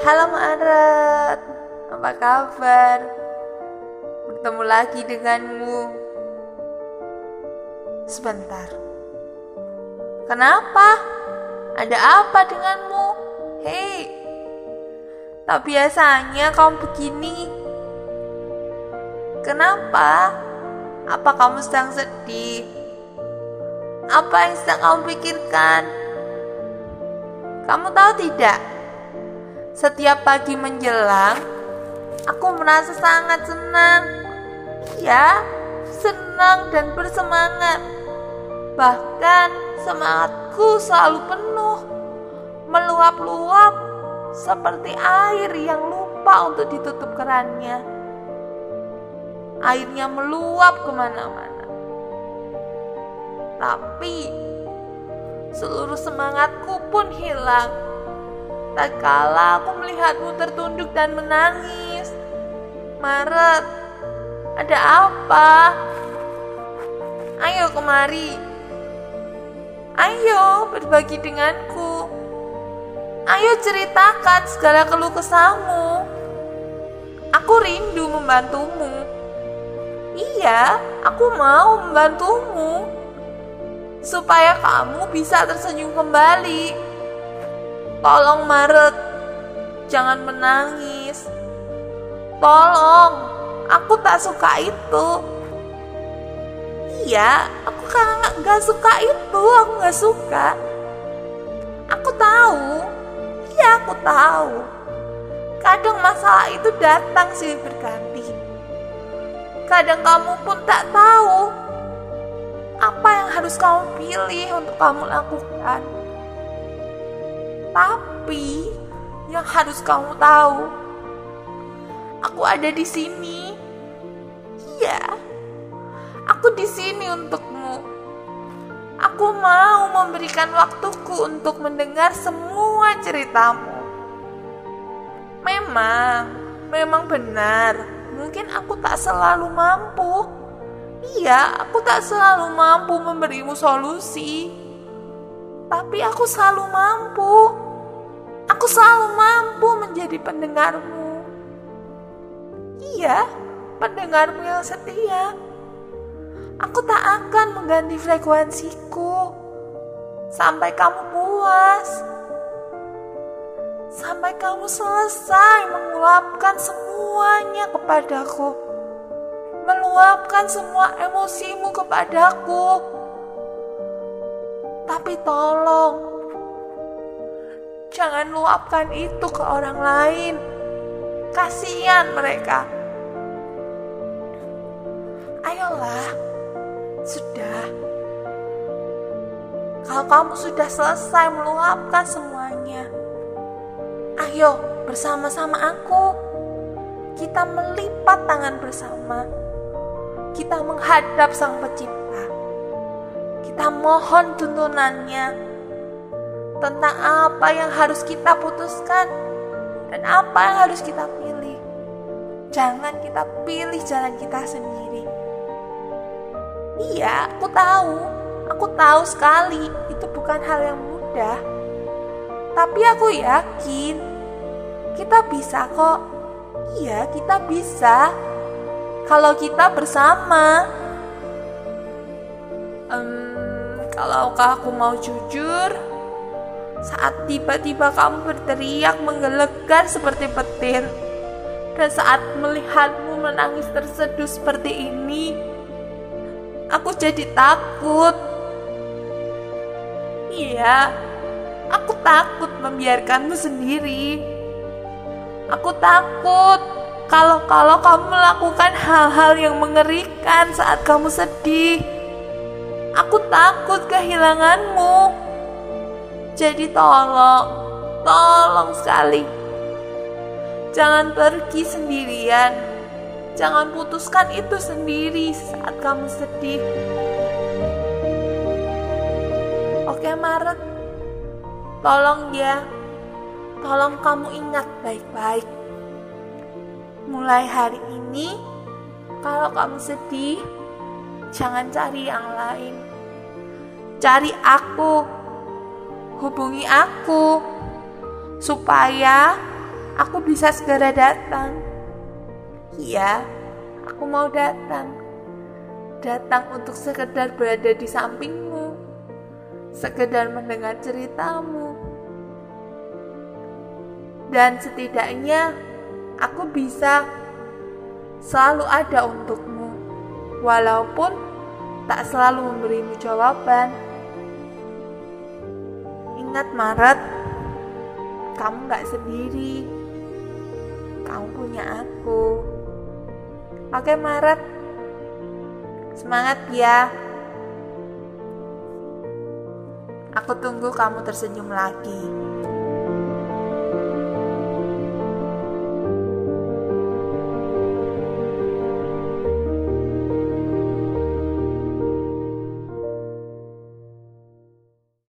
Halo Maret, apa kabar? Bertemu lagi denganmu. Sebentar. Kenapa? Ada apa denganmu? Hei, tak biasanya kamu begini. Kenapa? Apa kamu sedang sedih? Apa yang sedang kamu pikirkan? Kamu tahu tidak? Setiap pagi menjelang, aku merasa sangat senang. Ya, senang dan bersemangat. Bahkan semangatku selalu penuh, meluap-luap seperti air yang lupa untuk ditutup kerannya. Airnya meluap ke mana-mana. Tapi seluruh semangatku pun hilang. Tak kala aku melihatmu tertunduk dan menangis. Maret, ada apa? Ayo kemari. Ayo berbagi denganku. Ayo ceritakan segala keluh kesahmu. Aku rindu membantumu. Iya, aku mau membantumu supaya kamu bisa tersenyum kembali. Tolong Maret, jangan menangis. Tolong, aku tak suka itu. Iya, aku kan gak suka itu, aku gak suka. Aku tahu, iya aku tahu. Kadang masalah itu datang sih berganti. Kadang kamu pun tak tahu apa yang harus kamu pilih untuk kamu lakukan. Tapi yang harus kamu tahu, aku ada di sini. Iya, aku di sini untukmu. Aku mau memberikan waktuku untuk mendengar semua ceritamu. Memang, memang benar. Mungkin aku tak selalu mampu Iya, aku tak selalu mampu memberimu solusi. Tapi aku selalu mampu. Aku selalu mampu menjadi pendengarmu. Iya, pendengarmu yang setia. Aku tak akan mengganti frekuensiku sampai kamu puas. Sampai kamu selesai mengulapkan semuanya kepadaku meluapkan semua emosimu kepadaku. Tapi tolong, jangan luapkan itu ke orang lain. Kasihan mereka. Ayolah, sudah. Kalau kamu sudah selesai meluapkan semuanya, ayo bersama-sama aku. Kita melipat tangan bersama kita menghadap Sang Pencipta. Kita mohon tuntunannya tentang apa yang harus kita putuskan dan apa yang harus kita pilih. Jangan kita pilih jalan kita sendiri. Iya, aku tahu. Aku tahu sekali itu bukan hal yang mudah. Tapi aku yakin kita bisa kok. Iya, kita bisa kalau kita bersama. Um, kalau aku mau jujur, saat tiba-tiba kamu berteriak menggelegar seperti petir, dan saat melihatmu menangis terseduh seperti ini, aku jadi takut. Iya, aku takut membiarkanmu sendiri. Aku takut kalau-kalau kamu melakukan hal-hal yang mengerikan saat kamu sedih. Aku takut kehilanganmu. Jadi tolong, tolong sekali. Jangan pergi sendirian. Jangan putuskan itu sendiri saat kamu sedih. Oke Maret, tolong ya. Tolong kamu ingat baik-baik mulai hari ini, kalau kamu sedih, jangan cari yang lain. Cari aku, hubungi aku, supaya aku bisa segera datang. Iya, aku mau datang. Datang untuk sekedar berada di sampingmu. Sekedar mendengar ceritamu. Dan setidaknya aku bisa selalu ada untukmu. Walaupun tak selalu memberimu jawaban. Ingat Maret, kamu gak sendiri. Kamu punya aku. Oke Maret, semangat ya. Aku tunggu kamu tersenyum lagi.